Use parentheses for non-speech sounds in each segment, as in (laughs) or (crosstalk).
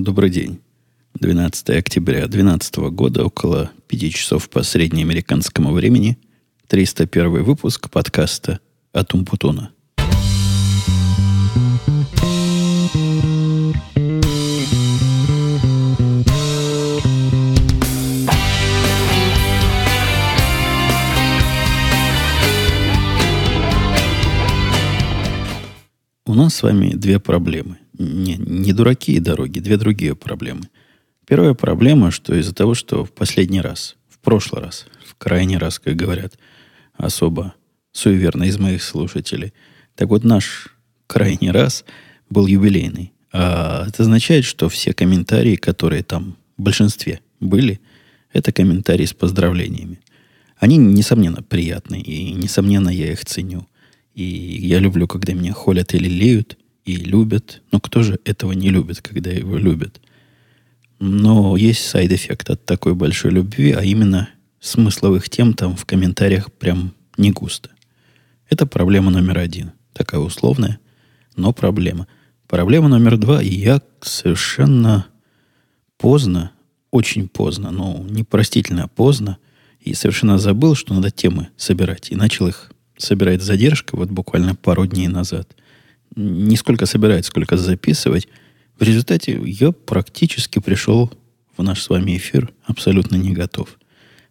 Добрый день. 12 октября 2012 года, около 5 часов по среднеамериканскому времени, 301 выпуск подкаста от Умпутуна. У нас с вами две проблемы. Не, не дураки и дороги, две другие проблемы. Первая проблема, что из-за того, что в последний раз, в прошлый раз, в крайний раз, как говорят, особо суеверно из моих слушателей, так вот наш крайний раз был юбилейный. А это означает, что все комментарии, которые там в большинстве были, это комментарии с поздравлениями. Они, несомненно, приятные, и, несомненно, я их ценю. И я люблю, когда меня холят и лелеют, и любят. Но кто же этого не любит, когда его любят? Но есть side effect от такой большой любви, а именно смысловых тем там в комментариях прям не густо. Это проблема номер один. Такая условная, но проблема. Проблема номер два. Я совершенно поздно, очень поздно, ну, непростительно поздно, и совершенно забыл, что надо темы собирать. И начал их собирать задержкой, вот буквально пару дней назад. Не сколько собирать, сколько записывать – в результате я практически пришел в наш с вами эфир абсолютно не готов.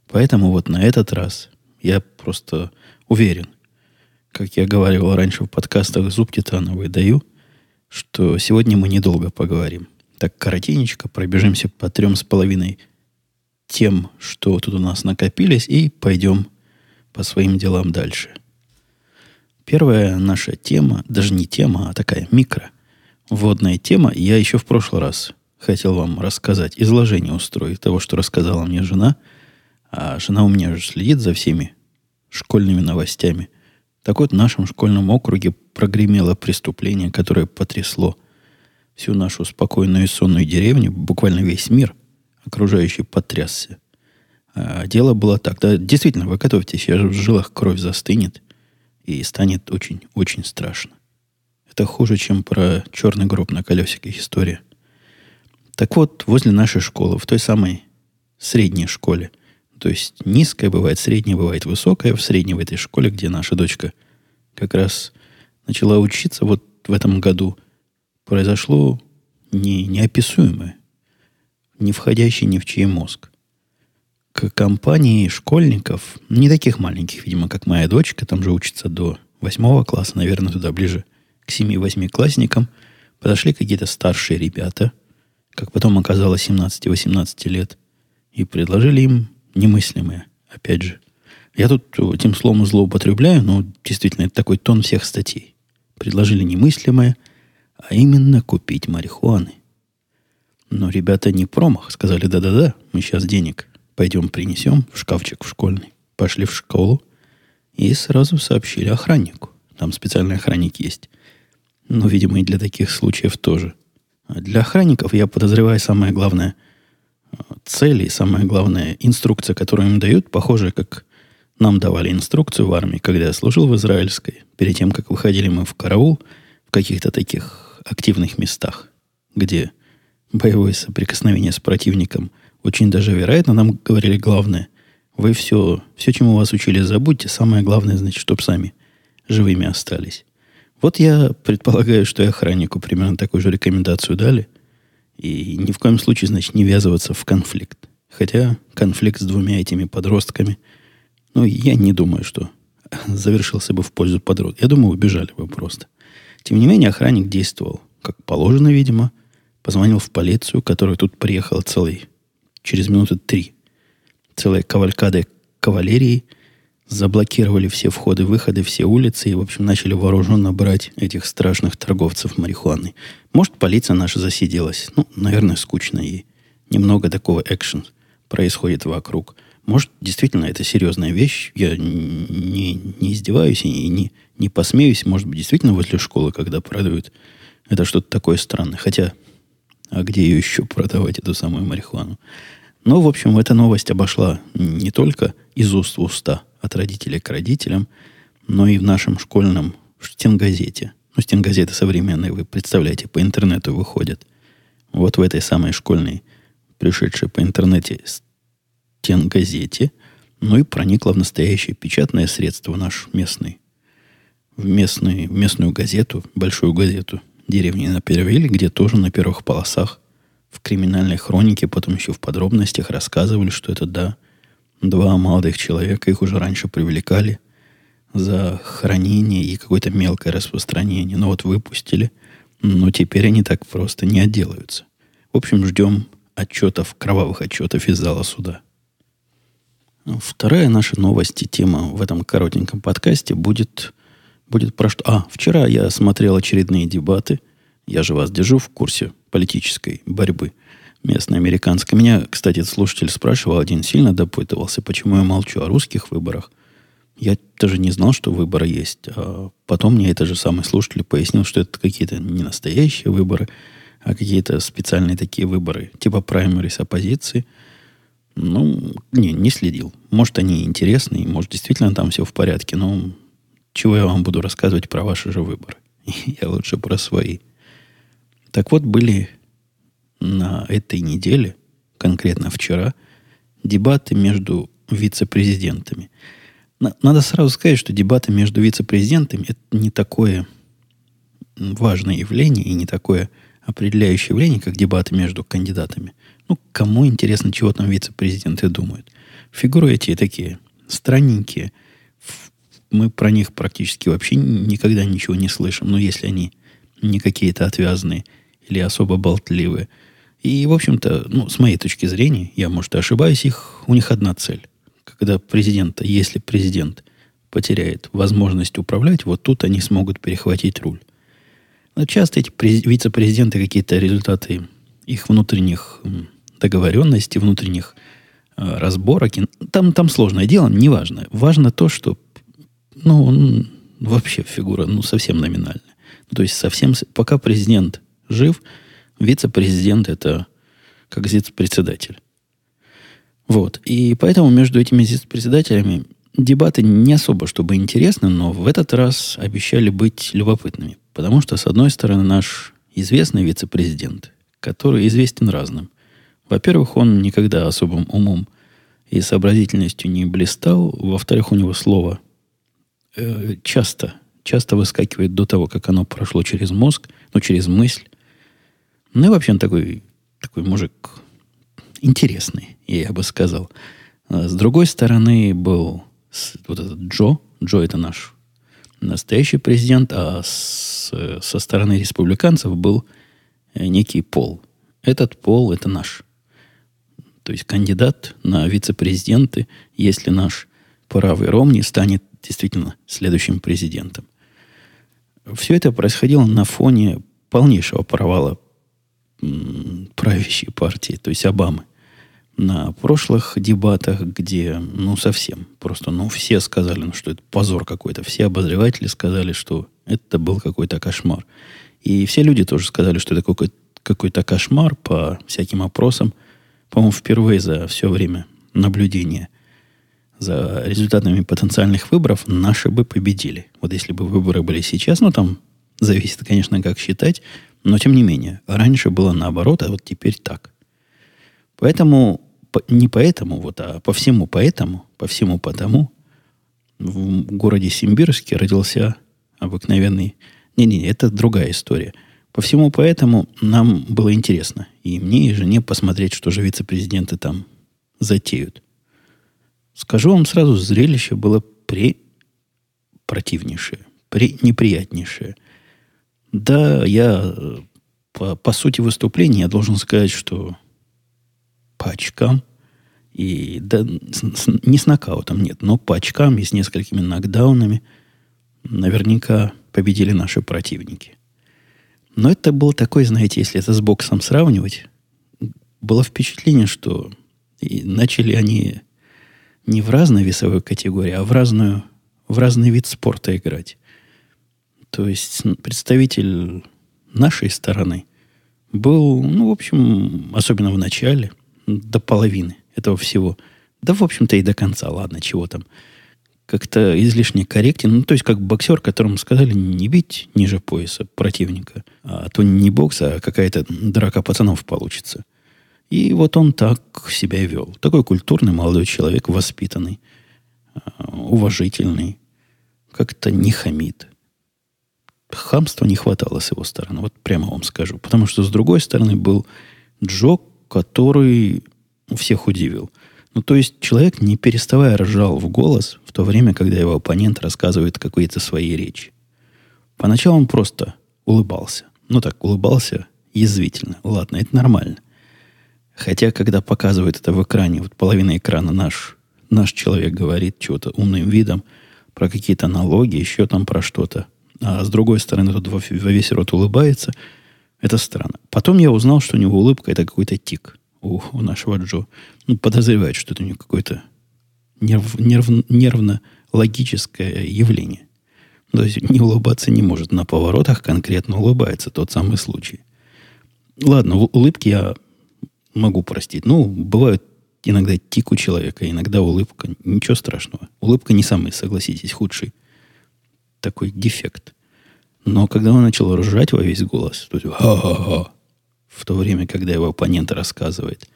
Поэтому вот на этот раз я просто уверен, как я говорил раньше в подкастах «Зуб титановый» даю, что сегодня мы недолго поговорим. Так коротенечко пробежимся по трем с половиной тем, что тут у нас накопились, и пойдем по своим делам дальше. Первая наша тема, даже не тема, а такая микро – Вводная тема. Я еще в прошлый раз хотел вам рассказать, изложение устроить того, что рассказала мне жена. А жена у меня же следит за всеми школьными новостями. Так вот, в нашем школьном округе прогремело преступление, которое потрясло всю нашу спокойную и сонную деревню, буквально весь мир, окружающий потрясся. А дело было так. Да, действительно, вы готовьтесь, в жилах кровь застынет, и станет очень-очень страшно. Это хуже, чем про черный гроб на колесиках история. Так вот, возле нашей школы, в той самой средней школе, то есть низкая бывает, средняя бывает, высокая, в средней в этой школе, где наша дочка как раз начала учиться, вот в этом году произошло не, неописуемое, не входящее ни в чей мозг. К компании школьников, не таких маленьких, видимо, как моя дочка, там же учится до восьмого класса, наверное, туда ближе – к семи-восьмиклассникам подошли какие-то старшие ребята, как потом оказалось 17-18 лет, и предложили им немыслимое, опять же. Я тут этим словом злоупотребляю, но действительно это такой тон всех статей. Предложили немыслимое, а именно купить марихуаны. Но ребята не промах. Сказали, да-да-да, мы сейчас денег пойдем принесем в шкафчик в школьный. Пошли в школу и сразу сообщили охраннику. Там специальный охранник есть. Ну, видимо, и для таких случаев тоже. А для охранников, я подозреваю, самое главное цель и самая главная инструкция, которую им дают, похоже, как нам давали инструкцию в армии, когда я служил в израильской, перед тем, как выходили мы в караул, в каких-то таких активных местах, где боевое соприкосновение с противником очень даже вероятно, нам говорили главное, вы все, все, чему вас учили, забудьте, самое главное, значит, чтобы сами живыми остались. Вот я предполагаю, что и охраннику примерно такую же рекомендацию дали. И ни в коем случае, значит, не ввязываться в конфликт. Хотя конфликт с двумя этими подростками, ну, я не думаю, что (laughs) завершился бы в пользу подростков. Я думаю, убежали бы просто. Тем не менее, охранник действовал как положено, видимо. Позвонил в полицию, которая тут приехала целый, через минуты три. Целая кавалькада кавалерии – заблокировали все входы-выходы, все улицы и, в общем, начали вооруженно брать этих страшных торговцев марихуаной. Может, полиция наша засиделась. Ну, наверное, скучно ей. Немного такого экшен происходит вокруг. Может, действительно, это серьезная вещь. Я не, не издеваюсь и не, не посмеюсь. Может быть, действительно возле школы, когда продают, это что-то такое странное. Хотя, а где ее еще продавать, эту самую марихуану? Но, в общем, эта новость обошла не только из уст в уста – от родителей к родителям, но и в нашем школьном стенгазете. Ну, стенгазеты современные, вы представляете, по интернету выходят. вот в этой самой школьной, пришедшей по интернете стенгазете, ну и проникла в настоящее печатное средство наш местный, в, местный, в местную газету, большую газету деревни на Первиле, где тоже на первых полосах в криминальной хронике, потом еще в подробностях рассказывали, что это, да, два молодых человека, их уже раньше привлекали за хранение и какое-то мелкое распространение. Но вот выпустили, но теперь они так просто не отделаются. В общем, ждем отчетов, кровавых отчетов из зала суда. Вторая наша новость и тема в этом коротеньком подкасте будет, будет про что... А, вчера я смотрел очередные дебаты. Я же вас держу в курсе политической борьбы местной, американской. Меня, кстати, слушатель спрашивал, один сильно допытывался, почему я молчу о русских выборах. Я даже не знал, что выборы есть. А потом мне это же самый слушатель пояснил, что это какие-то не настоящие выборы, а какие-то специальные такие выборы, типа праймерис оппозиции. Ну, не, не следил. Может, они интересные, может, действительно там все в порядке, но чего я вам буду рассказывать про ваши же выборы? (laughs) Я лучше про свои. Так вот, были на этой неделе, конкретно вчера, дебаты между вице-президентами. Надо сразу сказать, что дебаты между вице-президентами это не такое важное явление и не такое определяющее явление, как дебаты между кандидатами. Ну, кому интересно, чего там вице-президенты думают. Фигуры эти такие странненькие. Мы про них практически вообще никогда ничего не слышим. Но если они не какие-то отвязные или особо болтливые. И, в общем-то, ну, с моей точки зрения, я, может, и ошибаюсь, их, у них одна цель. Когда президента, если президент потеряет возможность управлять, вот тут они смогут перехватить руль. Но часто эти вице-президенты какие-то результаты их внутренних договоренностей, внутренних э, разборок. Там, там сложное дело, неважно. Важно то, что ну, он вообще фигура ну, совсем номинальная. То есть совсем, пока президент жив, вице-президент это как вице-председатель. Вот. И поэтому между этими вице-председателями дебаты не особо, чтобы интересны, но в этот раз обещали быть любопытными. Потому что, с одной стороны, наш известный вице-президент, который известен разным. Во-первых, он никогда особым умом и сообразительностью не блистал. Во-вторых, у него слово э, часто, часто выскакивает до того, как оно прошло через мозг, ну, через мысль. Ну и вообще он такой, такой мужик интересный, я бы сказал. А с другой стороны был вот этот Джо. Джо это наш настоящий президент, а с, со стороны республиканцев был э, некий Пол. Этот Пол это наш. То есть кандидат на вице-президенты, если наш правый Ромни станет действительно следующим президентом. Все это происходило на фоне полнейшего провала правящей партии, то есть Обамы. На прошлых дебатах, где, ну, совсем, просто, ну, все сказали, ну, что это позор какой-то. Все обозреватели сказали, что это был какой-то кошмар. И все люди тоже сказали, что это какой-то какой-то кошмар по всяким опросам. По-моему, впервые за все время наблюдения за результатами потенциальных выборов наши бы победили. Вот если бы выборы были сейчас, ну, там зависит, конечно, как считать, но, тем не менее, раньше было наоборот, а вот теперь так. Поэтому, не поэтому, вот, а по всему поэтому, по всему потому, в городе Симбирске родился обыкновенный... Не-не, это другая история. По всему поэтому нам было интересно. И мне, и жене посмотреть, что же вице-президенты там затеют. Скажу вам сразу, зрелище было при противнейшее, при неприятнейшее – да, я по, по сути выступления я должен сказать, что по очкам и да, с, не с нокаутом, нет, но по очкам и с несколькими нокдаунами наверняка победили наши противники. Но это был такой, знаете, если это с боксом сравнивать, было впечатление, что и начали они не в разной весовой категории, а в разную, в разный вид спорта играть. То есть представитель нашей стороны был, ну, в общем, особенно в начале, до половины этого всего. Да, в общем-то, и до конца, ладно, чего там. как-то излишне корректен. Ну, то есть, как боксер, которому сказали не бить ниже пояса противника. А то не бокс, а какая-то драка пацанов получится. И вот он так себя вел. Такой культурный молодой человек, воспитанный, а, уважительный, как-то не хамит. Хамства не хватало с его стороны, вот прямо вам скажу. Потому что с другой стороны был Джо, который всех удивил. Ну, то есть человек, не переставая, ржал в голос в то время, когда его оппонент рассказывает какие-то свои речи. Поначалу он просто улыбался. Ну так, улыбался язвительно. Ладно, это нормально. Хотя, когда показывают это в экране, вот половина экрана наш, наш человек говорит чего-то умным видом про какие-то налоги, еще там про что-то. А с другой стороны, тут во, во весь рот улыбается. Это странно. Потом я узнал, что у него улыбка это какой-то тик у, у нашего Джо. Ну, подозревает, что это у него какое-то нерв, нерв, нервно-логическое явление. То есть не улыбаться не может. На поворотах конкретно улыбается тот самый случай. Ладно, улыбки я могу простить. Ну, бывают иногда тик у человека, иногда улыбка. Ничего страшного. Улыбка не самый, согласитесь, худший такой дефект. Но когда он начал ржать во весь голос, то есть ха-ха-ха, в то время, когда его оппонент рассказывает,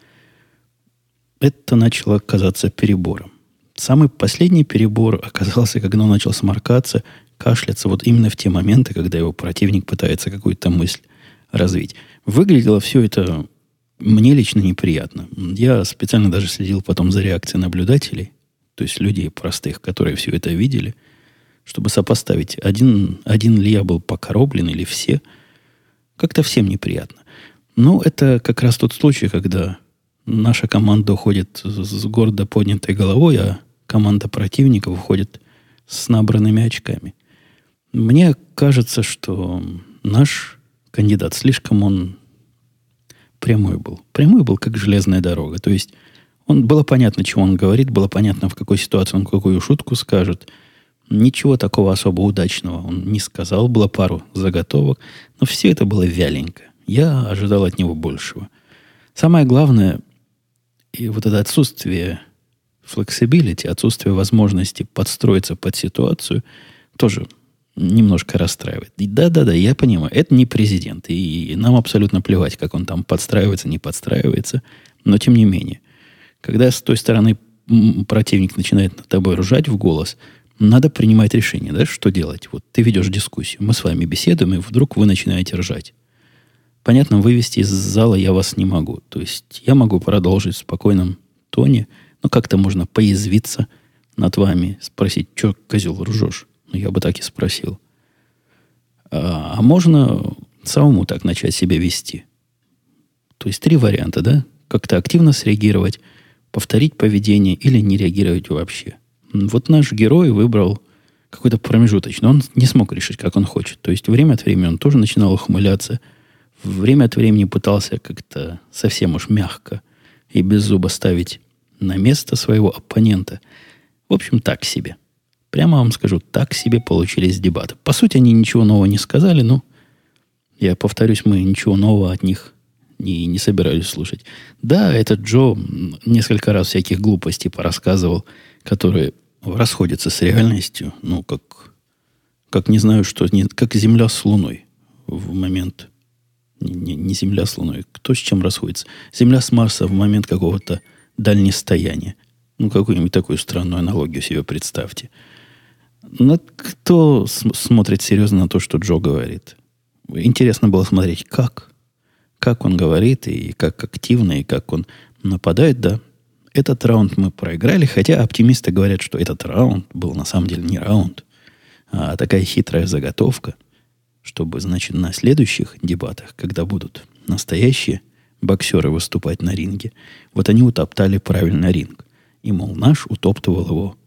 это начало казаться перебором. Самый последний перебор оказался, когда он начал сморкаться, кашляться вот именно в те моменты, когда его противник пытается какую-то мысль развить. Выглядело все это мне лично неприятно. Я специально даже следил потом за реакцией наблюдателей, то есть людей простых, которые все это видели, чтобы сопоставить, один, один ли я был покороблен или все. Как-то всем неприятно. Ну, это как раз тот случай, когда наша команда уходит с гордо поднятой головой, а команда противника выходит с набранными очками. Мне кажется, что наш кандидат слишком он прямой был. Прямой был, как железная дорога. То есть он, было понятно, чего он говорит, было понятно, в какой ситуации он какую шутку скажет. Ничего такого особо удачного он не сказал. Было пару заготовок, но все это было вяленько. Я ожидал от него большего. Самое главное, и вот это отсутствие flexibility, отсутствие возможности подстроиться под ситуацию, тоже немножко расстраивает. Да-да-да, я понимаю, это не президент, и нам абсолютно плевать, как он там подстраивается, не подстраивается, но тем не менее, когда с той стороны противник начинает над тобой ржать в голос, надо принимать решение, да, что делать. Вот ты ведешь дискуссию, мы с вами беседуем, и вдруг вы начинаете ржать. Понятно, вывести из зала я вас не могу. То есть я могу продолжить в спокойном тоне, но как-то можно поязвиться над вами, спросить, что, козел, ржешь? Я бы так и спросил. А, а можно самому так начать себя вести? То есть три варианта, да? Как-то активно среагировать, повторить поведение или не реагировать вообще. Вот наш герой выбрал какой-то промежуточный. Он не смог решить, как он хочет. То есть время от времени он тоже начинал ухмыляться – время от времени пытался как-то совсем уж мягко и без зуба ставить на место своего оппонента. В общем, так себе. Прямо вам скажу, так себе получились дебаты. По сути, они ничего нового не сказали, но я повторюсь, мы ничего нового от них не, не собирались слушать. Да, этот Джо несколько раз всяких глупостей порассказывал, которые расходятся с реальностью, ну, как, как не знаю что, не, как Земля с Луной в момент не, не Земля с Луной. Кто с чем расходится? Земля с Марса в момент какого-то дальнестояния. Ну, какую-нибудь такую странную аналогию себе представьте. Но кто смотрит серьезно на то, что Джо говорит? Интересно было смотреть, как. Как он говорит, и как активно, и как он нападает, да. Этот раунд мы проиграли, хотя оптимисты говорят, что этот раунд был на самом деле не раунд, а такая хитрая заготовка – чтобы, значит, на следующих дебатах, когда будут настоящие боксеры выступать на ринге, вот они утоптали правильно ринг. И, мол, наш утоптывал его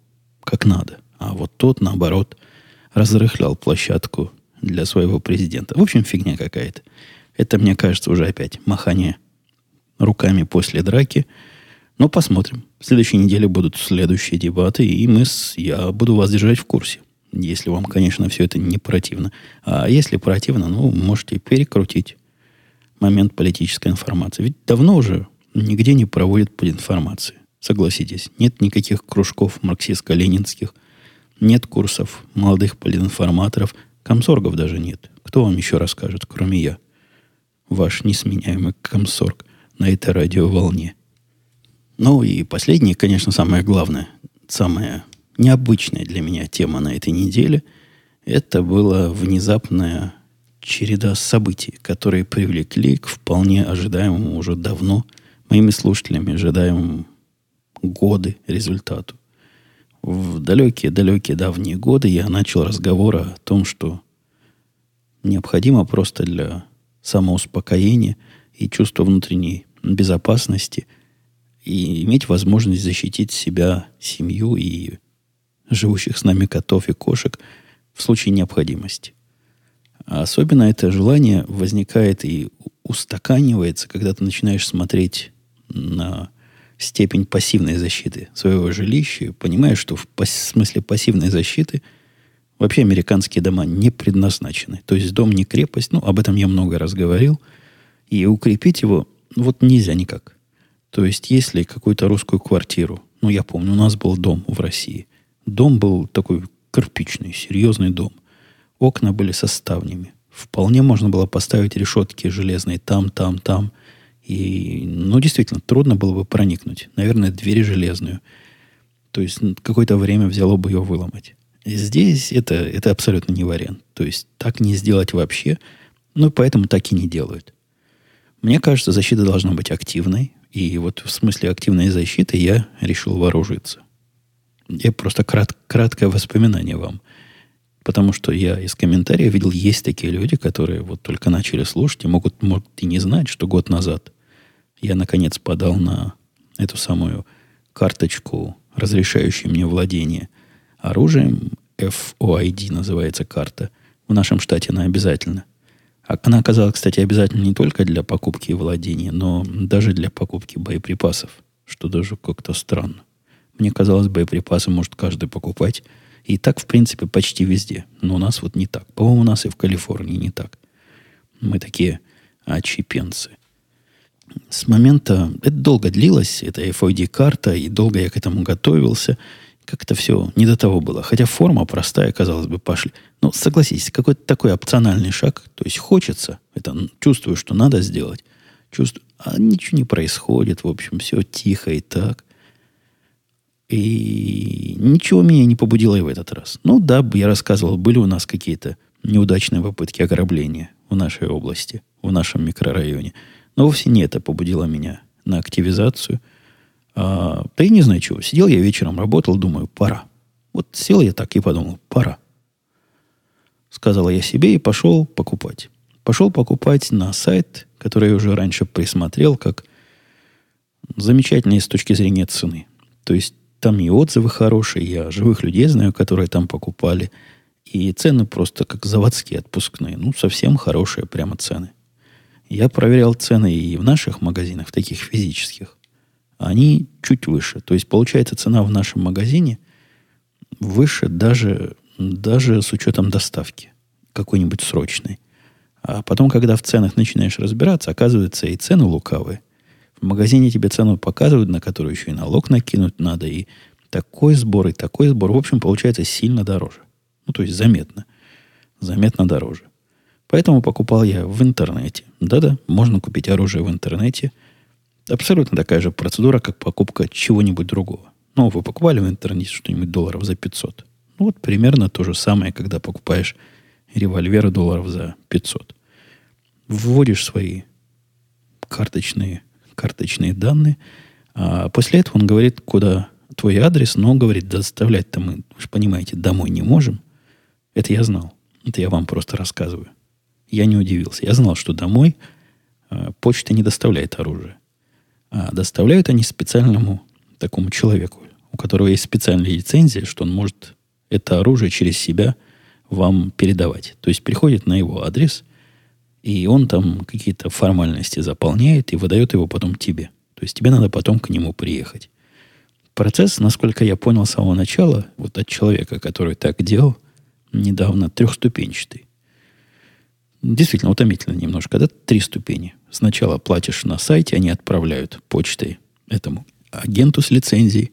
как надо. А вот тот, наоборот, разрыхлял площадку для своего президента. В общем, фигня какая-то. Это, мне кажется, уже опять махание руками после драки. Но посмотрим. В следующей неделе будут следующие дебаты, и мы с, я буду вас держать в курсе. Если вам, конечно, все это не противно. А если противно, ну, можете перекрутить момент политической информации. Ведь давно уже нигде не проводят информации. Согласитесь, нет никаких кружков марксистско-ленинских Нет курсов молодых политинформаторов. Комсоргов даже нет. Кто вам еще расскажет, кроме я? Ваш несменяемый комсорг на этой радиоволне. Ну и последнее, конечно, самое главное, самая необычная для меня тема на этой неделе, это была внезапная череда событий, которые привлекли к вполне ожидаемому уже давно моими слушателями, ожидаемому годы результату. В далекие-далекие давние годы я начал разговор о том, что необходимо просто для самоуспокоения и чувства внутренней безопасности и иметь возможность защитить себя, семью и живущих с нами котов и кошек в случае необходимости. Особенно это желание возникает и устаканивается, когда ты начинаешь смотреть на степень пассивной защиты своего жилища, понимаешь, что в пас- смысле пассивной защиты вообще американские дома не предназначены. То есть дом не крепость, ну, об этом я много раз говорил, и укрепить его вот нельзя никак. То есть если какую-то русскую квартиру, ну, я помню, у нас был дом в России, дом был такой кирпичный, серьезный дом. Окна были со ставнями. Вполне можно было поставить решетки железные там, там, там – и, ну, действительно, трудно было бы проникнуть. Наверное, двери железную. То есть какое-то время взяло бы ее выломать. Здесь это, это абсолютно не вариант. То есть так не сделать вообще. Ну, поэтому так и не делают. Мне кажется, защита должна быть активной. И вот в смысле активной защиты я решил вооружиться. Я просто крат, краткое воспоминание вам. Потому что я из комментариев видел, есть такие люди, которые вот только начали слушать и могут, могут и не знать, что год назад я, наконец, подал на эту самую карточку, разрешающую мне владение оружием. FOID называется карта. В нашем штате она обязательна. А она оказалась, кстати, обязательно не только для покупки и владения, но даже для покупки боеприпасов, что даже как-то странно. Мне казалось, боеприпасы может каждый покупать. И так, в принципе, почти везде. Но у нас вот не так. По-моему, у нас и в Калифорнии не так. Мы такие очепенцы с момента... Это долго длилось, это FOD-карта, и долго я к этому готовился. Как-то все не до того было. Хотя форма простая, казалось бы, пошли. Но согласитесь, какой-то такой опциональный шаг. То есть хочется, это чувствую, что надо сделать. Чувствую, а ничего не происходит. В общем, все тихо и так. И ничего меня не побудило и в этот раз. Ну да, я рассказывал, были у нас какие-то неудачные попытки ограбления в нашей области, в нашем микрорайоне. Но вовсе не это побудило меня на активизацию. А, да и не знаю чего. Сидел я вечером, работал, думаю, пора. Вот сел я так и подумал, пора. Сказала я себе и пошел покупать. Пошел покупать на сайт, который я уже раньше присмотрел, как замечательный с точки зрения цены. То есть там и отзывы хорошие, я живых людей знаю, которые там покупали. И цены просто как заводские, отпускные. Ну, совсем хорошие прямо цены. Я проверял цены и в наших магазинах, в таких физических. Они чуть выше. То есть, получается, цена в нашем магазине выше даже, даже с учетом доставки какой-нибудь срочной. А потом, когда в ценах начинаешь разбираться, оказывается, и цены лукавые. В магазине тебе цену показывают, на которую еще и налог накинуть надо, и такой сбор, и такой сбор. В общем, получается сильно дороже. Ну, то есть заметно. Заметно дороже. Поэтому покупал я в интернете. Да-да, можно купить оружие в интернете. Абсолютно такая же процедура, как покупка чего-нибудь другого. Ну, вы покупали в интернете что-нибудь долларов за 500. Ну, вот примерно то же самое, когда покупаешь револьвер долларов за 500. Вводишь свои карточные, карточные данные, а после этого он говорит, куда твой адрес, но говорит, доставлять-то мы, вы же понимаете, домой не можем. Это я знал. Это я вам просто рассказываю. Я не удивился. Я знал, что домой э, почта не доставляет оружие. А доставляют они специальному такому человеку, у которого есть специальная лицензия, что он может это оружие через себя вам передавать. То есть приходит на его адрес, и он там какие-то формальности заполняет и выдает его потом тебе. То есть тебе надо потом к нему приехать. Процесс, насколько я понял с самого начала, вот от человека, который так делал, недавно трехступенчатый. Действительно утомительно немножко. Да, три ступени. Сначала платишь на сайте, они отправляют почтой этому агенту с лицензией,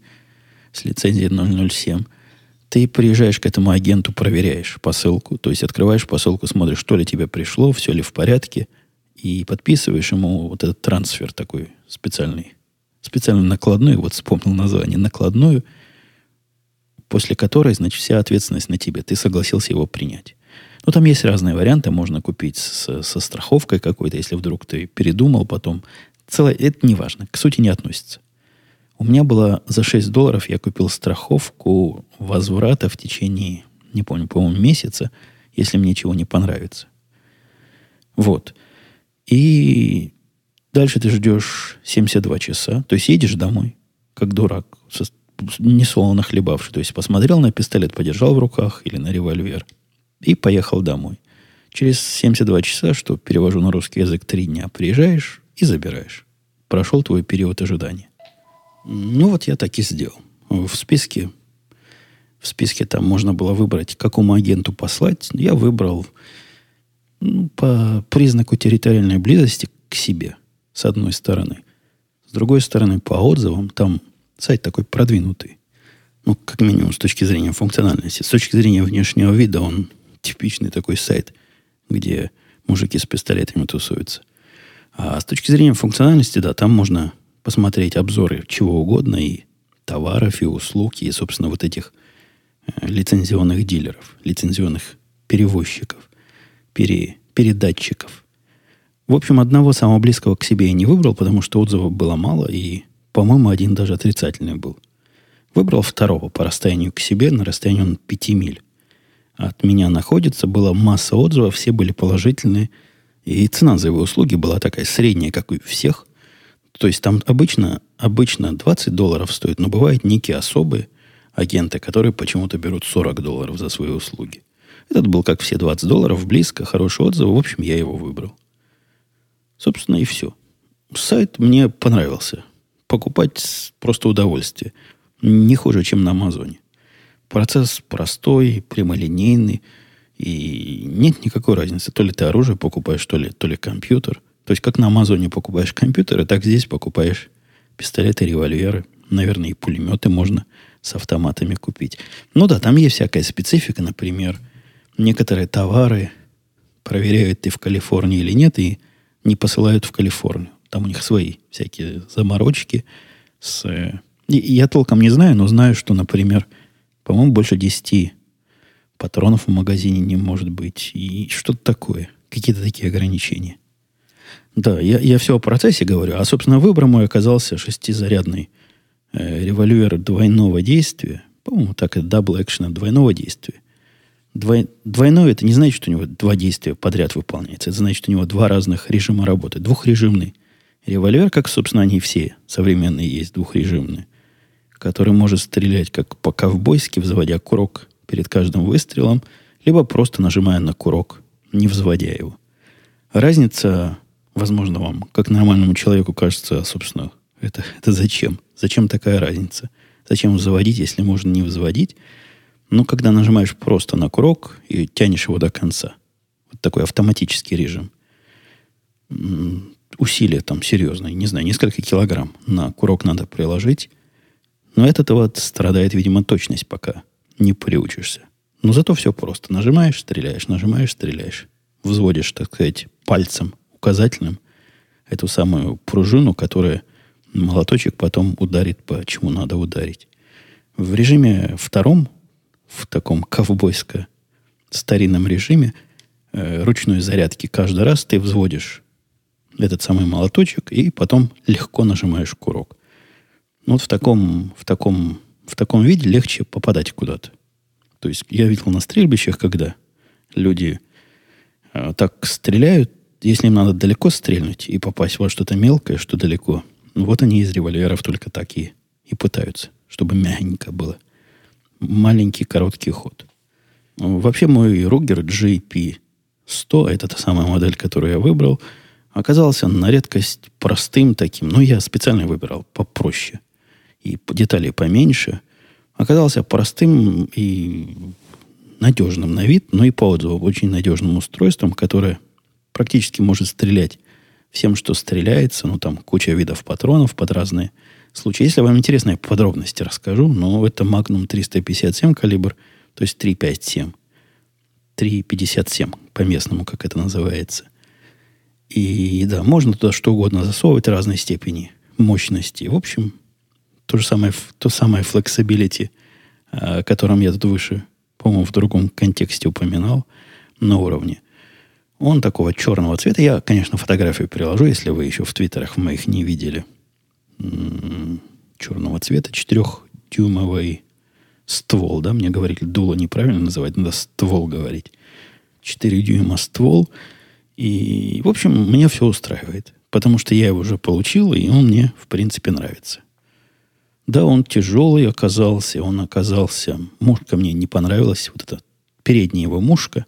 с лицензией 007. ты приезжаешь к этому агенту, проверяешь посылку, то есть открываешь посылку, смотришь, что ли тебе пришло, все ли в порядке, и подписываешь ему вот этот трансфер такой специальный, специально накладной, вот вспомнил название, накладную, после которой, значит, вся ответственность на тебе. Ты согласился его принять. Ну, там есть разные варианты. Можно купить с, со страховкой какой-то, если вдруг ты передумал потом. Целое, это не важно, к сути не относится. У меня было за 6 долларов, я купил страховку возврата в течение, не помню, по-моему, месяца, если мне чего не понравится. Вот. И дальше ты ждешь 72 часа, то есть едешь домой, как дурак, со, не солоно хлебавший. То есть посмотрел на пистолет, подержал в руках или на револьвер и поехал домой. Через 72 часа, что перевожу на русский язык, 3 дня, приезжаешь и забираешь. Прошел твой период ожидания. Ну вот я так и сделал. В списке, в списке там можно было выбрать, какому агенту послать. Я выбрал ну, по признаку территориальной близости к себе, с одной стороны. С другой стороны, по отзывам, там сайт такой продвинутый. Ну, как минимум, с точки зрения функциональности. С точки зрения внешнего вида он типичный такой сайт, где мужики с пистолетами тусуются. А с точки зрения функциональности, да, там можно посмотреть обзоры чего угодно, и товаров, и услуг, и, собственно, вот этих э, лицензионных дилеров, лицензионных перевозчиков, пере, передатчиков. В общем, одного самого близкого к себе я не выбрал, потому что отзывов было мало, и, по-моему, один даже отрицательный был. Выбрал второго по расстоянию к себе, на расстоянии он 5 миль. От меня находится, была масса отзывов, все были положительные, и цена за его услуги была такая средняя, как у всех – то есть там обычно, обычно 20 долларов стоит, но бывают некие особые агенты, которые почему-то берут 40 долларов за свои услуги. Этот был, как все, 20 долларов, близко, хороший отзыв. В общем, я его выбрал. Собственно, и все. Сайт мне понравился. Покупать просто удовольствие. Не хуже, чем на Амазоне. Процесс простой, прямолинейный. И нет никакой разницы. То ли ты оружие покупаешь, то ли, то ли компьютер – то есть, как на Амазоне покупаешь компьютеры, так здесь покупаешь пистолеты, револьверы. Наверное, и пулеметы можно с автоматами купить. Ну да, там есть всякая специфика. Например, некоторые товары проверяют ты в Калифорнии или нет, и не посылают в Калифорнию. Там у них свои всякие заморочки. С... И, я толком не знаю, но знаю, что, например, по-моему, больше 10 патронов в магазине не может быть. И что-то такое. Какие-то такие ограничения. Да, я, я все о процессе говорю. А, собственно, выбор мой оказался шестизарядный э, револьвер двойного действия. По-моему, так это double action а двойного действия. Двой, двойное это не значит, что у него два действия подряд выполняется. Это значит, у него два разных режима работы. Двухрежимный револьвер, как, собственно, они все современные есть, двухрежимные, который может стрелять как по-ковбойски, взводя курок перед каждым выстрелом, либо просто нажимая на курок, не взводя его. Разница Возможно, вам, как нормальному человеку, кажется, собственно, это, (laughs) это зачем? Зачем такая разница? Зачем заводить, если можно не взводить? Но когда нажимаешь просто на курок и тянешь его до конца, вот такой автоматический режим, усилия там серьезные, не знаю, несколько килограмм на курок надо приложить. Но этот вот страдает, видимо, точность, пока не приучишься. Но зато все просто. Нажимаешь, стреляешь, нажимаешь, стреляешь. Взводишь, так сказать, пальцем указательным эту самую пружину, которая молоточек потом ударит по чему надо ударить. В режиме втором, в таком ковбойско старинном режиме, э, ручной зарядки каждый раз ты взводишь этот самый молоточек и потом легко нажимаешь курок. Ну, вот в таком, в таком, в таком виде легче попадать куда-то. То есть я видел на стрельбищах, когда люди э, так стреляют, если им надо далеко стрельнуть и попасть во что-то мелкое, что далеко, ну, вот они из револьверов только так и, и пытаются, чтобы мягенько было. Маленький короткий ход. Вообще мой Ругер GP100, это та самая модель, которую я выбрал, оказался на редкость простым таким. Ну, я специально выбирал попроще и детали поменьше. Оказался простым и надежным на вид, но и по отзыву очень надежным устройством, которое практически может стрелять всем, что стреляется. Ну, там куча видов патронов под разные случае. Если вам интересно, я подробности расскажу, но это Magnum 357 калибр, то есть 357. 357 по-местному, как это называется. И да, можно туда что угодно засовывать разной степени мощности. В общем, то же самое, то самое flexibility, о котором я тут выше, по-моему, в другом контексте упоминал, на уровне. Он такого черного цвета. Я, конечно, фотографию приложу, если вы еще в твиттерах моих не видели. М-м, черного цвета, четырехдюймовый ствол, да, мне говорили, дуло неправильно называть, надо ствол говорить. 4 дюйма ствол. И, в общем, меня все устраивает. Потому что я его уже получил, и он мне, в принципе, нравится. Да, он тяжелый оказался, он оказался... Мушка мне не понравилась, вот эта передняя его мушка.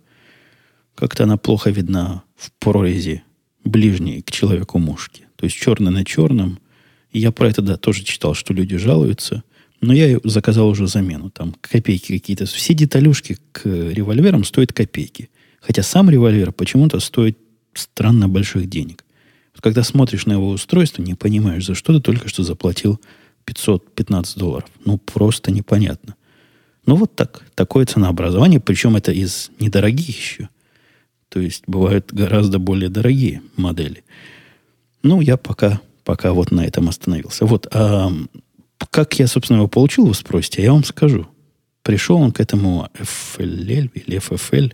Как-то она плохо видна в прорези ближней к человеку мушки. То есть черный на черном. И я про это, да, тоже читал, что люди жалуются. Но я заказал уже замену. Там копейки какие-то. Все деталюшки к револьверам стоят копейки. Хотя сам револьвер почему-то стоит странно больших денег. Когда смотришь на его устройство, не понимаешь, за что ты только что заплатил 515 долларов. Ну, просто непонятно. Ну, вот так. Такое ценообразование. Причем это из недорогих еще. То есть, бывают гораздо более дорогие модели. Ну, я пока, пока вот на этом остановился. Вот. А как я, собственно, его получил, вы спросите, я вам скажу. Пришел он к этому FLL или FFL,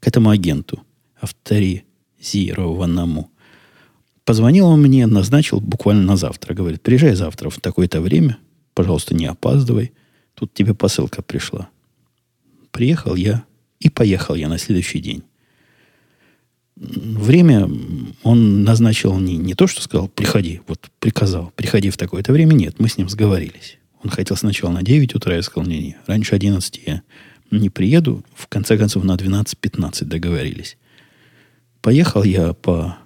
к этому агенту, авторизированному. Позвонил он мне, назначил буквально на завтра. Говорит, приезжай завтра в такое-то время. Пожалуйста, не опаздывай. Тут тебе посылка пришла. Приехал я и поехал я на следующий день. Время он назначил не, не то, что сказал, приходи, вот приказал, приходи в такое-то время. Нет, мы с ним сговорились. Он хотел сначала на 9 утра, я сказал, не, не, раньше 11 я не приеду. В конце концов, на 12-15 договорились. Поехал я по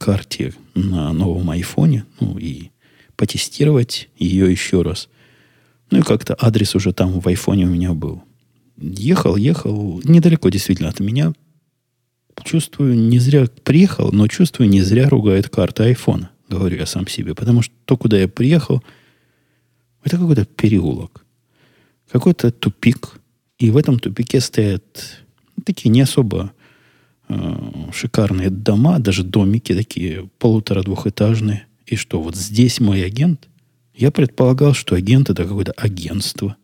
карте на новом айфоне, ну и потестировать ее еще раз. Ну и как-то адрес уже там в айфоне у меня был. Ехал, ехал, недалеко действительно от меня. Чувствую, не зря приехал, но чувствую, не зря ругает карта айфона, говорю я сам себе. Потому что то, куда я приехал, это какой-то переулок. Какой-то тупик. И в этом тупике стоят такие не особо шикарные дома, даже домики такие полутора-двухэтажные. И что, вот здесь мой агент? Я предполагал, что агент это какое-то агентство,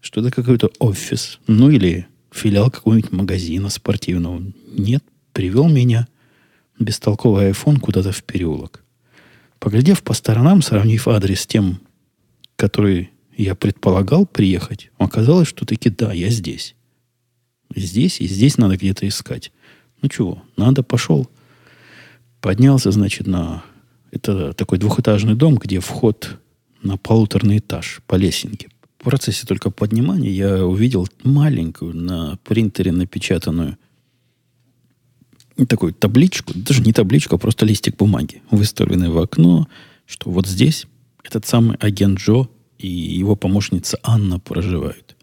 что это какой-то офис, ну или филиал какого-нибудь магазина спортивного. Нет, привел меня бестолковый iPhone куда-то в переулок. Поглядев по сторонам, сравнив адрес с тем, который я предполагал приехать, оказалось, что таки да, я здесь. Здесь, и здесь надо где-то искать. Ну чего, надо, пошел. Поднялся, значит, на... Это такой двухэтажный дом, где вход на полуторный этаж по лесенке. В процессе только поднимания я увидел маленькую на принтере напечатанную такую табличку, даже не табличку, а просто листик бумаги, выставленный в окно, что вот здесь этот самый агент Джо и его помощница Анна проживают.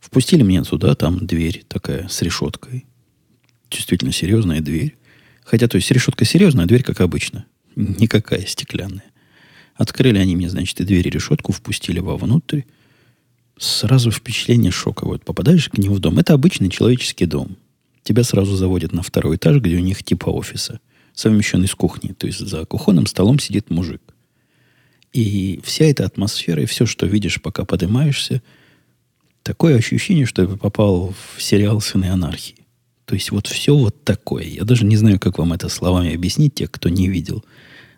Впустили меня сюда, там дверь такая с решеткой действительно серьезная дверь. Хотя, то есть, решетка серьезная, а дверь, как обычно. Никакая стеклянная. Открыли они мне, значит, и дверь, и решетку, впустили вовнутрь. Сразу впечатление шока. Вот попадаешь к ним в дом. Это обычный человеческий дом. Тебя сразу заводят на второй этаж, где у них типа офиса, совмещенный с кухней. То есть за кухонным столом сидит мужик. И вся эта атмосфера, и все, что видишь, пока поднимаешься, такое ощущение, что ты попал в сериал «Сыны анархии». То есть вот все вот такое. Я даже не знаю, как вам это словами объяснить, те, кто не видел.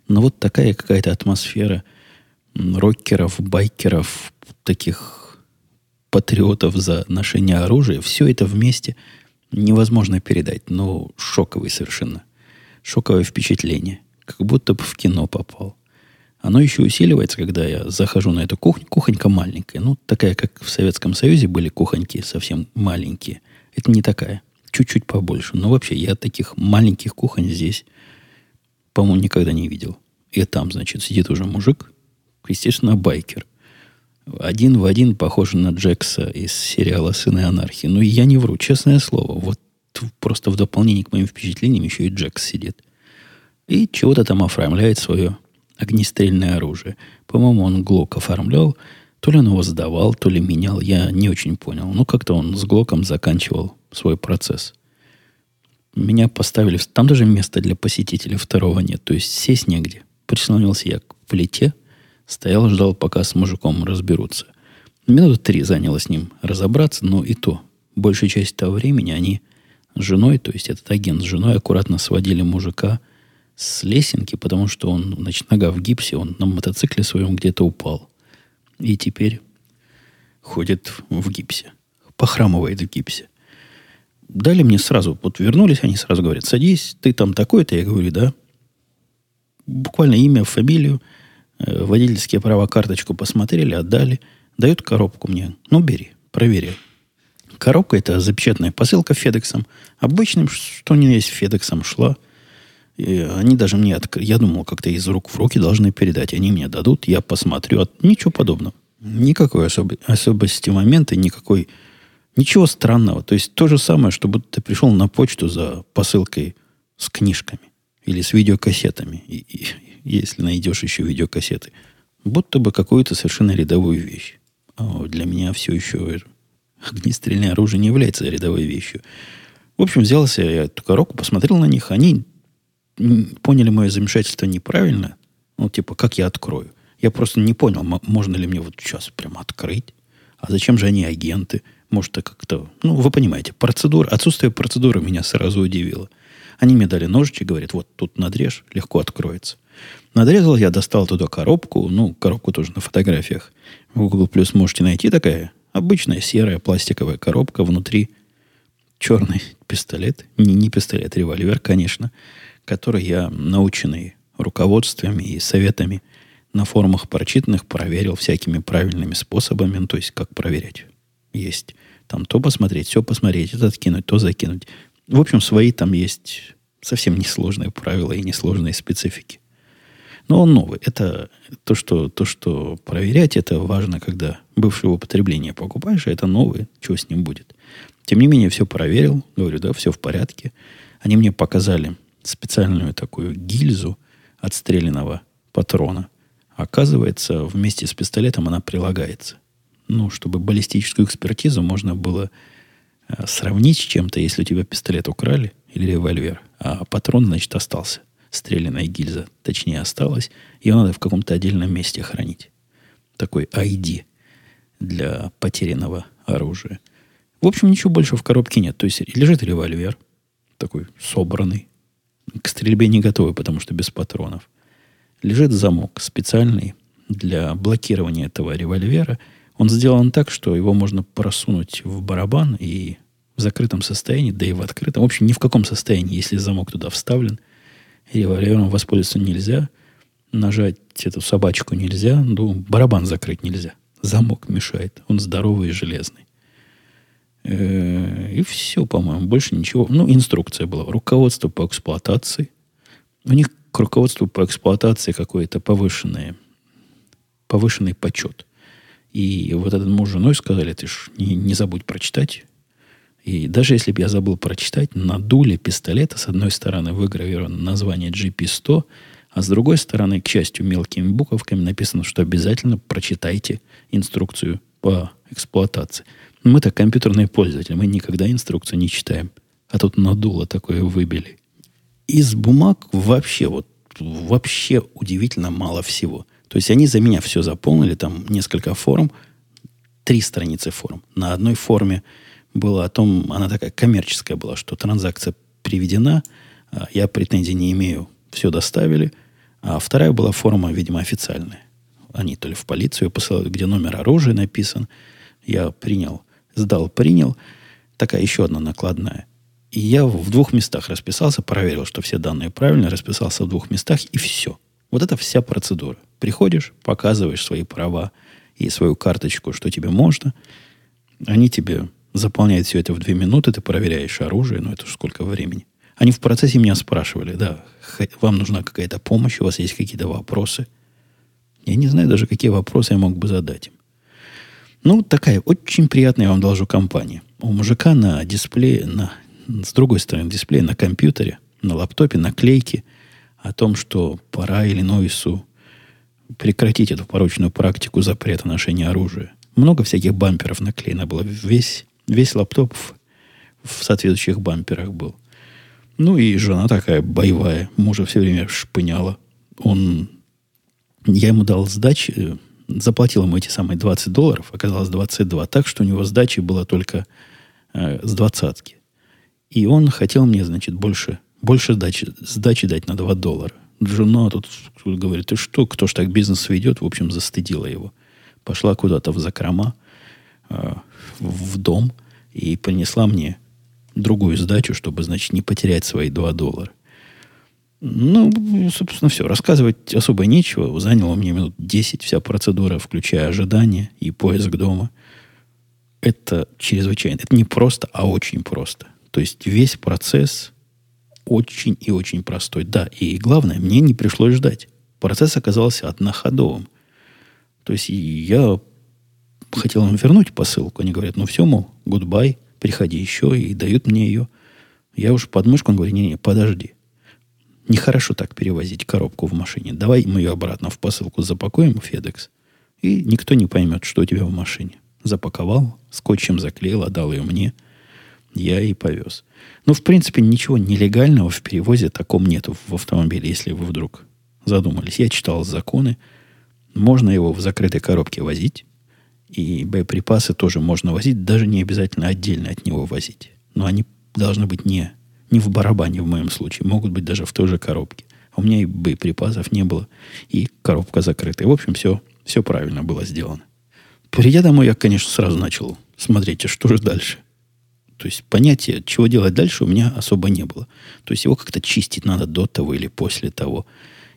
Но вот такая какая-то атмосфера рокеров, байкеров, таких патриотов за ношение оружия. Все это вместе невозможно передать. Но шоковый совершенно. Шоковое впечатление. Как будто бы в кино попал. Оно еще усиливается, когда я захожу на эту кухню. Кухонька маленькая. Ну, такая, как в Советском Союзе были кухоньки совсем маленькие. Это не такая чуть-чуть побольше. Но вообще, я таких маленьких кухонь здесь, по-моему, никогда не видел. И там, значит, сидит уже мужик, естественно, байкер. Один в один похож на Джекса из сериала «Сыны анархии». Ну, я не вру, честное слово. Вот просто в дополнение к моим впечатлениям еще и Джекс сидит. И чего-то там оформляет свое огнестрельное оружие. По-моему, он Глок оформлял. То ли он его сдавал, то ли менял. Я не очень понял. Ну, как-то он с Глоком заканчивал свой процесс. Меня поставили... Там даже места для посетителей второго нет. То есть сесть негде. Прислонился я к плите, стоял, ждал, пока с мужиком разберутся. Минуты три заняло с ним разобраться, но и то. Большую часть того времени они с женой, то есть этот агент с женой, аккуратно сводили мужика с лесенки, потому что он, значит, нога в гипсе, он на мотоцикле своем где-то упал. И теперь ходит в гипсе. Похрамывает в гипсе. Дали мне сразу, вот вернулись, они сразу говорят, садись, ты там такой-то, я говорю, да. Буквально имя, фамилию, э, водительские права, карточку посмотрели, отдали. Дают коробку мне. Ну, бери, проверяй. Коробка это запечатанная посылка Федексом. Обычным, что не есть Федексом, шла. И они даже мне открыли. Я думал, как-то из рук в руки должны передать. Они мне дадут, я посмотрю. От... Ничего подобного. Никакой особ... особости момента, никакой... Ничего странного. То есть то же самое, что будто ты пришел на почту за посылкой с книжками или с видеокассетами, и, и, если найдешь еще видеокассеты. Будто бы какую-то совершенно рядовую вещь. А для меня все еще огнестрельное оружие не является рядовой вещью. В общем, взялся я эту коробку, посмотрел на них. Они поняли мое замешательство неправильно. Ну, типа, как я открою? Я просто не понял, можно ли мне вот сейчас прямо открыть. А зачем же они агенты? Может, это как-то... Ну, вы понимаете, процедура, отсутствие процедуры меня сразу удивило. Они мне дали ножички, говорят, вот тут надрежь, легко откроется. Надрезал я, достал туда коробку. Ну, коробку тоже на фотографиях. В Google Plus можете найти такая обычная серая пластиковая коробка. Внутри черный (laughs) пистолет. Не, не пистолет, револьвер, конечно. Который я, наученный руководствами и советами на форумах прочитанных, проверил всякими правильными способами. Ну, то есть, как проверять. Есть там то посмотреть, все посмотреть, это откинуть, то закинуть. В общем, свои там есть совсем несложные правила и несложные специфики. Но он новый. Это то, что, то, что проверять, это важно, когда бывшее употребление покупаешь, а это новый, что с ним будет. Тем не менее, все проверил, говорю, да, все в порядке. Они мне показали специальную такую гильзу отстрелянного патрона. Оказывается, вместе с пистолетом она прилагается. Ну, чтобы баллистическую экспертизу можно было э, сравнить с чем-то, если у тебя пистолет украли или револьвер, а патрон, значит, остался – стрелянная гильза, точнее, осталась. Ее надо в каком-то отдельном месте хранить. Такой ID для потерянного оружия. В общем, ничего больше в коробке нет. То есть лежит револьвер, такой собранный, к стрельбе не готовый, потому что без патронов. Лежит замок специальный для блокирования этого револьвера. Он сделан так, что его можно просунуть в барабан и в закрытом состоянии, да и в открытом. В общем, ни в каком состоянии, если замок туда вставлен – револьвером воспользоваться нельзя. Нажать эту собачку нельзя. Ну, барабан закрыть нельзя. Замок мешает. Он здоровый и железный. Э, и все, по-моему. Больше ничего. Ну, инструкция была. Руководство по эксплуатации. У них к руководству по эксплуатации какое-то повышенное, повышенный почет. И вот этот муж с женой сказали, ты ж не, не забудь прочитать и даже если бы я забыл прочитать, на дуле пистолета с одной стороны выгравировано название GP100, а с другой стороны, к счастью, мелкими буковками написано, что обязательно прочитайте инструкцию по эксплуатации. Мы-то компьютерные пользователи, мы никогда инструкцию не читаем. А тут на дуло такое выбили. Из бумаг вообще вот вообще удивительно мало всего. То есть они за меня все заполнили, там несколько форм, три страницы форм. На одной форме было о том, она такая коммерческая была, что транзакция приведена, а, я претензий не имею, все доставили. А вторая была форма, видимо, официальная. Они то ли в полицию посылают, где номер оружия написан. Я принял, сдал, принял. Такая еще одна накладная. И я в двух местах расписался, проверил, что все данные правильно, расписался в двух местах, и все. Вот это вся процедура. Приходишь, показываешь свои права и свою карточку, что тебе можно. Они тебе заполняет все это в две минуты, ты проверяешь оружие, ну это сколько времени. Они в процессе меня спрашивали, да, вам нужна какая-то помощь, у вас есть какие-то вопросы. Я не знаю даже, какие вопросы я мог бы задать им. Ну, такая очень приятная, я вам должу, компания. У мужика на дисплее, на, с другой стороны дисплея, на компьютере, на лаптопе, наклейки о том, что пора Иллинойсу прекратить эту порочную практику запрета ношения оружия. Много всяких бамперов наклеено было. Весь, весь лаптоп в, в соответствующих бамперах был. Ну и жена такая боевая, мужа все время шпыняла. Он, я ему дал сдачи, э, заплатил ему эти самые 20 долларов, оказалось 22, так что у него сдачи было только э, с двадцатки. И он хотел мне, значит, больше, больше сдачи, сдачи дать на 2 доллара. Жена тут говорит, ты что, кто ж так бизнес ведет? В общем, застыдила его. Пошла куда-то в закрома, э, в дом и принесла мне другую сдачу, чтобы, значит, не потерять свои 2 доллара. Ну, собственно, все. Рассказывать особо нечего. Заняло мне минут 10 вся процедура, включая ожидание и поиск дома. Это чрезвычайно. Это не просто, а очень просто. То есть весь процесс очень и очень простой. Да, и главное, мне не пришлось ждать. Процесс оказался одноходовым. То есть я хотел им вернуть посылку. Они говорят, ну все, мол, гудбай, приходи еще, и дают мне ее. Я уж под мышку, он говорит, не-не, подожди. Нехорошо так перевозить коробку в машине. Давай мы ее обратно в посылку запакуем в FedEx, и никто не поймет, что у тебя в машине. Запаковал, скотчем заклеил, отдал ее мне. Я и повез. Ну, в принципе, ничего нелегального в перевозе таком нету в автомобиле, если вы вдруг задумались. Я читал законы. Можно его в закрытой коробке возить. И боеприпасы тоже можно возить. Даже не обязательно отдельно от него возить. Но они должны быть не не в барабане в моем случае. Могут быть даже в той же коробке. У меня и боеприпасов не было. И коробка закрытая. В общем, все, все правильно было сделано. Придя домой, я, конечно, сразу начал смотреть, а что же дальше. То есть понятия, чего делать дальше, у меня особо не было. То есть его как-то чистить надо до того или после того.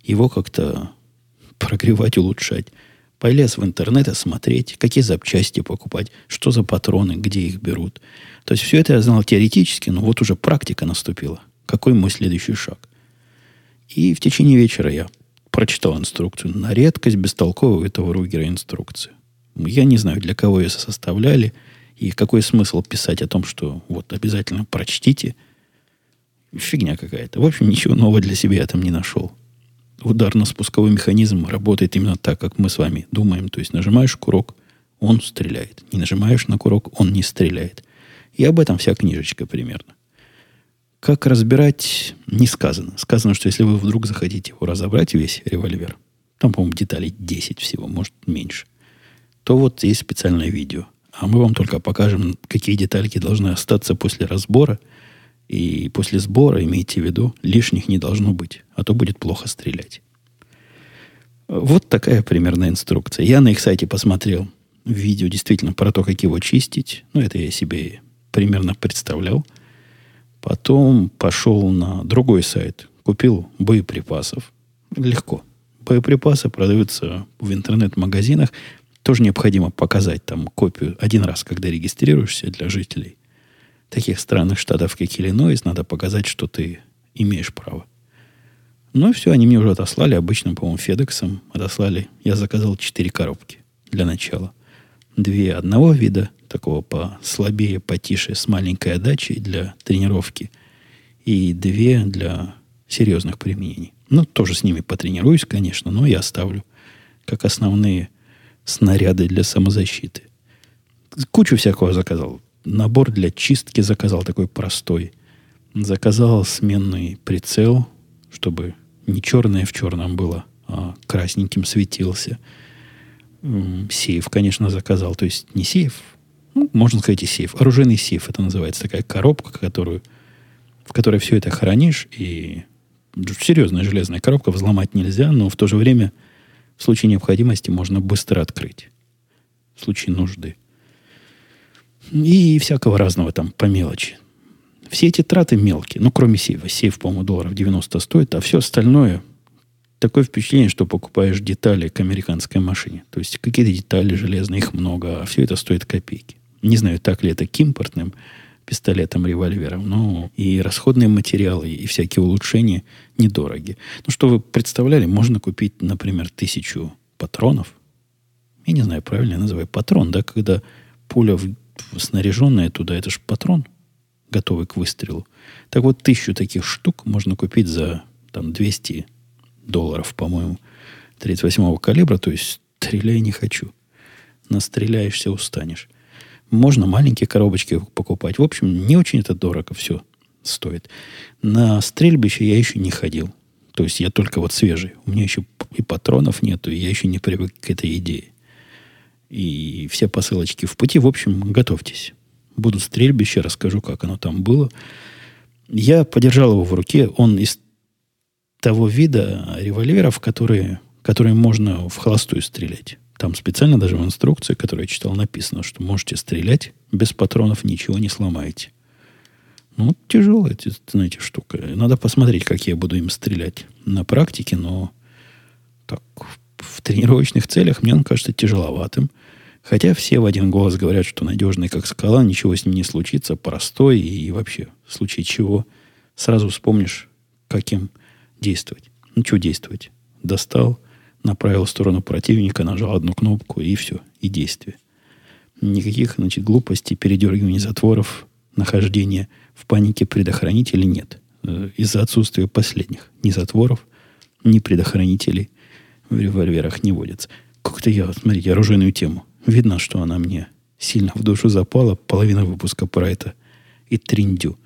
Его как-то (laughs) прогревать, улучшать. Полез в интернет смотреть, какие запчасти покупать, что за патроны, где их берут. То есть все это я знал теоретически, но вот уже практика наступила. Какой мой следующий шаг? И в течение вечера я прочитал инструкцию. На редкость бестолковую этого Ругера инструкцию. Я не знаю, для кого ее составляли, и какой смысл писать о том, что вот обязательно прочтите. Фигня какая-то. В общем, ничего нового для себя я там не нашел ударно-спусковой механизм работает именно так, как мы с вами думаем. То есть нажимаешь курок, он стреляет. Не нажимаешь на курок, он не стреляет. И об этом вся книжечка примерно. Как разбирать, не сказано. Сказано, что если вы вдруг захотите его разобрать, весь револьвер, там, по-моему, деталей 10 всего, может, меньше, то вот есть специальное видео. А мы вам только покажем, какие детальки должны остаться после разбора – и после сбора, имейте в виду, лишних не должно быть, а то будет плохо стрелять. Вот такая примерная инструкция. Я на их сайте посмотрел видео действительно про то, как его чистить. Ну, это я себе примерно представлял. Потом пошел на другой сайт, купил боеприпасов. Легко. Боеприпасы продаются в интернет-магазинах. Тоже необходимо показать там копию один раз, когда регистрируешься для жителей таких странных штатов, как Иллинойс, надо показать, что ты имеешь право. Ну и все, они мне уже отослали, обычным, по-моему, Федексом отослали. Я заказал четыре коробки для начала. Две одного вида, такого послабее, потише, с маленькой отдачей для тренировки. И две для серьезных применений. Ну, тоже с ними потренируюсь, конечно, но я оставлю как основные снаряды для самозащиты. Кучу всякого заказал набор для чистки заказал такой простой. Заказал сменный прицел, чтобы не черное в черном было, а красненьким светился. Сейф, конечно, заказал. То есть не сейф, ну, можно сказать и сейф. Оружейный сейф это называется. Такая коробка, которую, в которой все это хранишь. И серьезная железная коробка, взломать нельзя, но в то же время в случае необходимости можно быстро открыть. В случае нужды. И всякого разного там по мелочи. Все эти траты мелкие, ну, кроме сейфа. Сейф, по-моему, долларов 90 стоит, а все остальное такое впечатление, что покупаешь детали к американской машине. То есть какие-то детали железные, их много, а все это стоит копейки. Не знаю, так ли это к импортным пистолетам, револьверам, но и расходные материалы, и всякие улучшения недороги. Ну, что вы представляли, можно купить, например, тысячу патронов. Я не знаю, правильно я называю патрон, да, когда пуля в снаряженная туда, это же патрон, готовый к выстрелу. Так вот, тысячу таких штук можно купить за там, 200 долларов, по-моему. 38-го калибра, то есть стреляй не хочу. Настреляешься, устанешь. Можно маленькие коробочки покупать. В общем, не очень это дорого все стоит. На стрельбище я еще не ходил. То есть я только вот свежий. У меня еще и патронов нету, и я еще не привык к этой идее. И все посылочки в пути. В общем, готовьтесь. Буду стрельбище, расскажу, как оно там было. Я подержал его в руке. Он из того вида револьверов, которые, которые можно в холостую стрелять. Там специально даже в инструкции, которую я читал, написано, что можете стрелять без патронов, ничего не сломаете. Ну, тяжелая, знаете, штука. Надо посмотреть, как я буду им стрелять на практике, но так, в тренировочных целях мне он кажется тяжеловатым. Хотя все в один голос говорят, что надежный как скала, ничего с ним не случится, простой и вообще в случае чего сразу вспомнишь, каким действовать. Ну, что действовать? Достал, направил в сторону противника, нажал одну кнопку, и все, и действие. Никаких, значит, глупостей, передергиваний затворов, нахождения в панике предохранителей нет. Э, из-за отсутствия последних. Ни затворов, ни предохранителей в револьверах не водится. Как-то я, смотрите, оружейную тему. Видно, что она мне сильно в душу запала. Половина выпуска про это и триндю.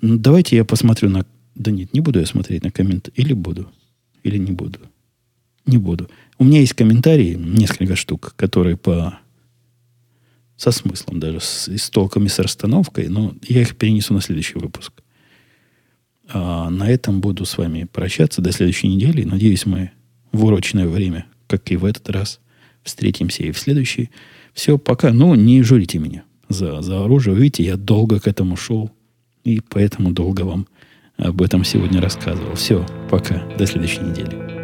Ну, давайте я посмотрю на... Да нет, не буду я смотреть на коммент. Или буду, или не буду. Не буду. У меня есть комментарии, несколько штук, которые по со смыслом даже, с, с толком и с расстановкой, но я их перенесу на следующий выпуск. А на этом буду с вами прощаться до следующей недели. Надеюсь, мы в урочное время, как и в этот раз, встретимся и в следующий. Все, пока. Ну, не журите меня за, за оружие. Видите, я долго к этому шел, и поэтому долго вам об этом сегодня рассказывал. Все, пока. До следующей недели.